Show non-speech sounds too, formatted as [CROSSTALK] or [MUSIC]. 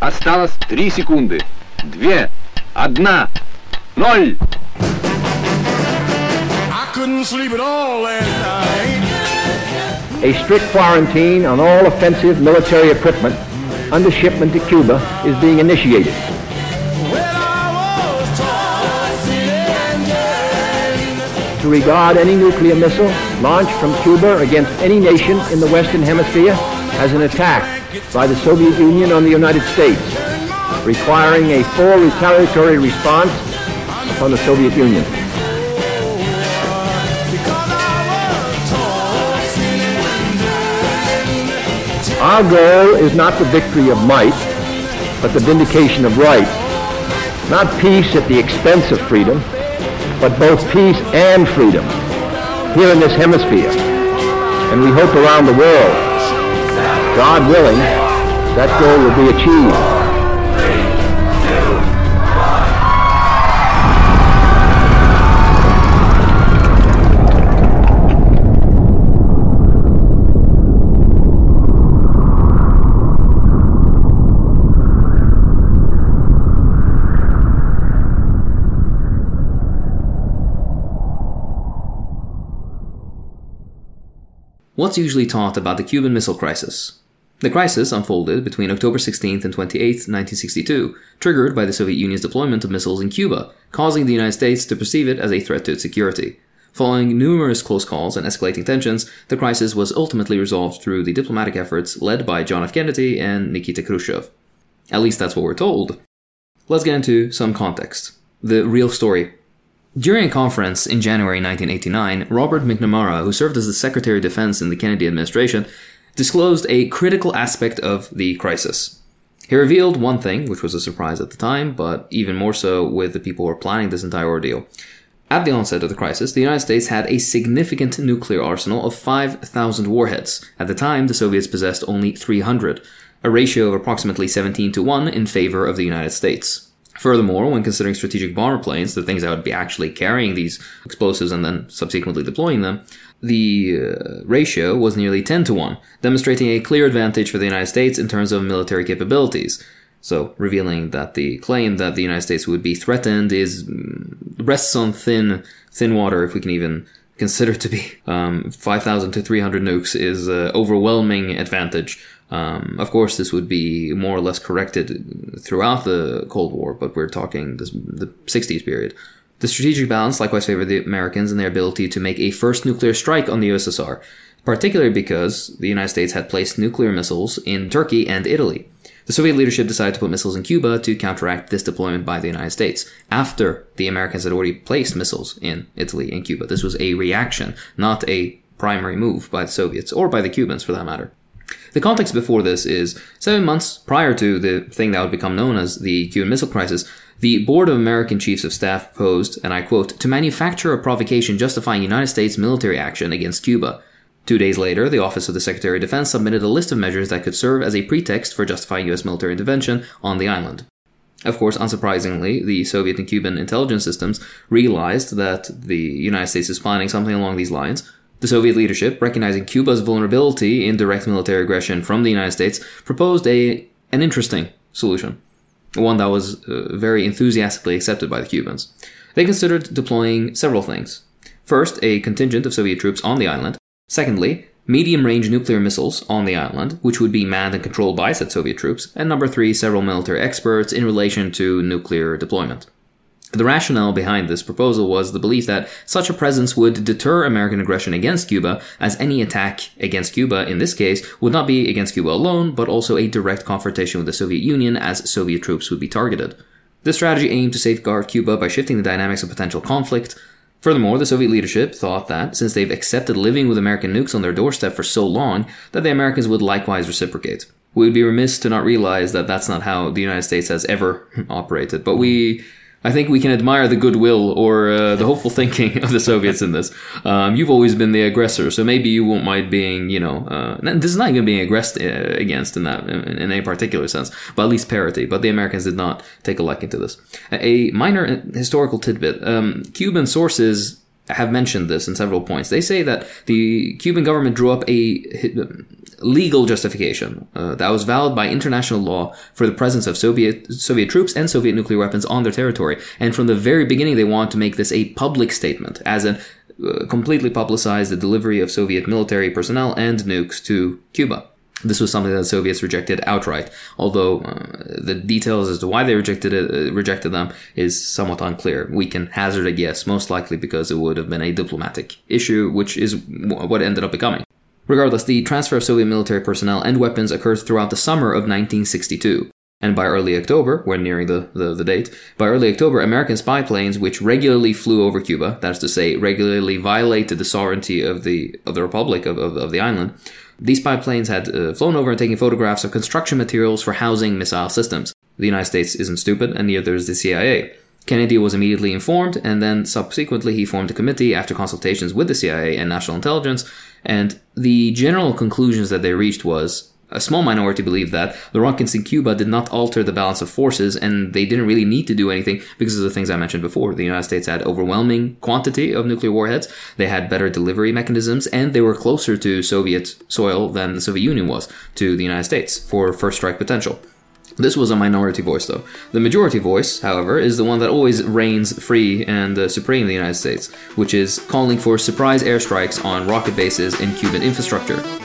Осталось три секунды. Две. Одна. Ноль. I couldn't sleep at all last night. A strict quarantine on all offensive military equipment under shipment to Cuba is being initiated. Well, I was tossing and turning. To regard any nuclear missile launched from Cuba against any nation in the Western Hemisphere as an attack by the Soviet Union on the United States, requiring a full retaliatory response upon the Soviet Union. Our goal is not the victory of might, but the vindication of right. Not peace at the expense of freedom, but both peace and freedom here in this hemisphere. And we hope around the world, God willing, that goal will be achieved. What's usually taught about the Cuban Missile Crisis? The crisis unfolded between October 16th and 28th, 1962, triggered by the Soviet Union's deployment of missiles in Cuba, causing the United States to perceive it as a threat to its security. Following numerous close calls and escalating tensions, the crisis was ultimately resolved through the diplomatic efforts led by John F. Kennedy and Nikita Khrushchev. At least that's what we're told. Let's get into some context. The real story during a conference in January 1989, Robert McNamara, who served as the Secretary of Defense in the Kennedy administration, disclosed a critical aspect of the crisis. He revealed one thing, which was a surprise at the time, but even more so with the people who were planning this entire ordeal. At the onset of the crisis, the United States had a significant nuclear arsenal of 5,000 warheads. At the time, the Soviets possessed only 300, a ratio of approximately 17 to 1 in favor of the United States. Furthermore, when considering strategic bomber planes, the things that would be actually carrying these explosives and then subsequently deploying them, the uh, ratio was nearly 10 to 1, demonstrating a clear advantage for the United States in terms of military capabilities. So, revealing that the claim that the United States would be threatened is mm, rests on thin, thin water, if we can even consider to be. Um, 5,000 to 300 nukes is uh, overwhelming advantage um, of course, this would be more or less corrected throughout the Cold War, but we're talking this, the 60s period. The strategic balance likewise favored the Americans and their ability to make a first nuclear strike on the USSR, particularly because the United States had placed nuclear missiles in Turkey and Italy. The Soviet leadership decided to put missiles in Cuba to counteract this deployment by the United States after the Americans had already placed missiles in Italy and Cuba. This was a reaction, not a primary move by the Soviets or by the Cubans for that matter. The context before this is seven months prior to the thing that would become known as the Cuban Missile Crisis, the Board of American Chiefs of Staff proposed, and I quote, to manufacture a provocation justifying United States military action against Cuba. Two days later, the Office of the Secretary of Defense submitted a list of measures that could serve as a pretext for justifying U.S. military intervention on the island. Of course, unsurprisingly, the Soviet and Cuban intelligence systems realized that the United States is planning something along these lines, the Soviet leadership, recognizing Cuba's vulnerability in direct military aggression from the United States, proposed a an interesting solution, one that was uh, very enthusiastically accepted by the Cubans. They considered deploying several things. First, a contingent of Soviet troops on the island. Secondly, medium-range nuclear missiles on the island, which would be manned and controlled by said Soviet troops. And number three, several military experts in relation to nuclear deployment. The rationale behind this proposal was the belief that such a presence would deter American aggression against Cuba, as any attack against Cuba in this case would not be against Cuba alone, but also a direct confrontation with the Soviet Union as Soviet troops would be targeted. This strategy aimed to safeguard Cuba by shifting the dynamics of potential conflict. Furthermore, the Soviet leadership thought that, since they've accepted living with American nukes on their doorstep for so long, that the Americans would likewise reciprocate. We would be remiss to not realize that that's not how the United States has ever [LAUGHS] operated, but we I think we can admire the goodwill or uh, the hopeful thinking of the Soviets in this. Um, you've always been the aggressor, so maybe you won't mind being, you know, uh, this is not even being aggressed uh, against in that in, in any particular sense, but at least parity. But the Americans did not take a liking to this. A minor historical tidbit: um, Cuban sources have mentioned this in several points. They say that the Cuban government drew up a legal justification uh, that was valid by international law for the presence of Soviet Soviet troops and Soviet nuclear weapons on their territory. And from the very beginning, they wanted to make this a public statement, as in uh, completely publicize the delivery of Soviet military personnel and nukes to Cuba. This was something that the Soviets rejected outright, although uh, the details as to why they rejected it, uh, rejected them is somewhat unclear. We can hazard a guess, most likely because it would have been a diplomatic issue, which is what ended up becoming. Regardless, the transfer of Soviet military personnel and weapons occurred throughout the summer of 1962. And by early October, we're nearing the, the, the, date, by early October, American spy planes, which regularly flew over Cuba, that is to say, regularly violated the sovereignty of the, of the Republic of, of, of the island, these spy planes had uh, flown over and taken photographs of construction materials for housing missile systems. The United States isn't stupid, and neither is the CIA. Kennedy was immediately informed, and then subsequently he formed a committee after consultations with the CIA and national intelligence. And the general conclusions that they reached was a small minority believed that the rockets in Cuba did not alter the balance of forces, and they didn't really need to do anything because of the things I mentioned before. The United States had overwhelming quantity of nuclear warheads, they had better delivery mechanisms, and they were closer to Soviet soil than the Soviet Union was to the United States for first strike potential. This was a minority voice, though. The majority voice, however, is the one that always reigns free and uh, supreme in the United States, which is calling for surprise airstrikes on rocket bases and Cuban infrastructure.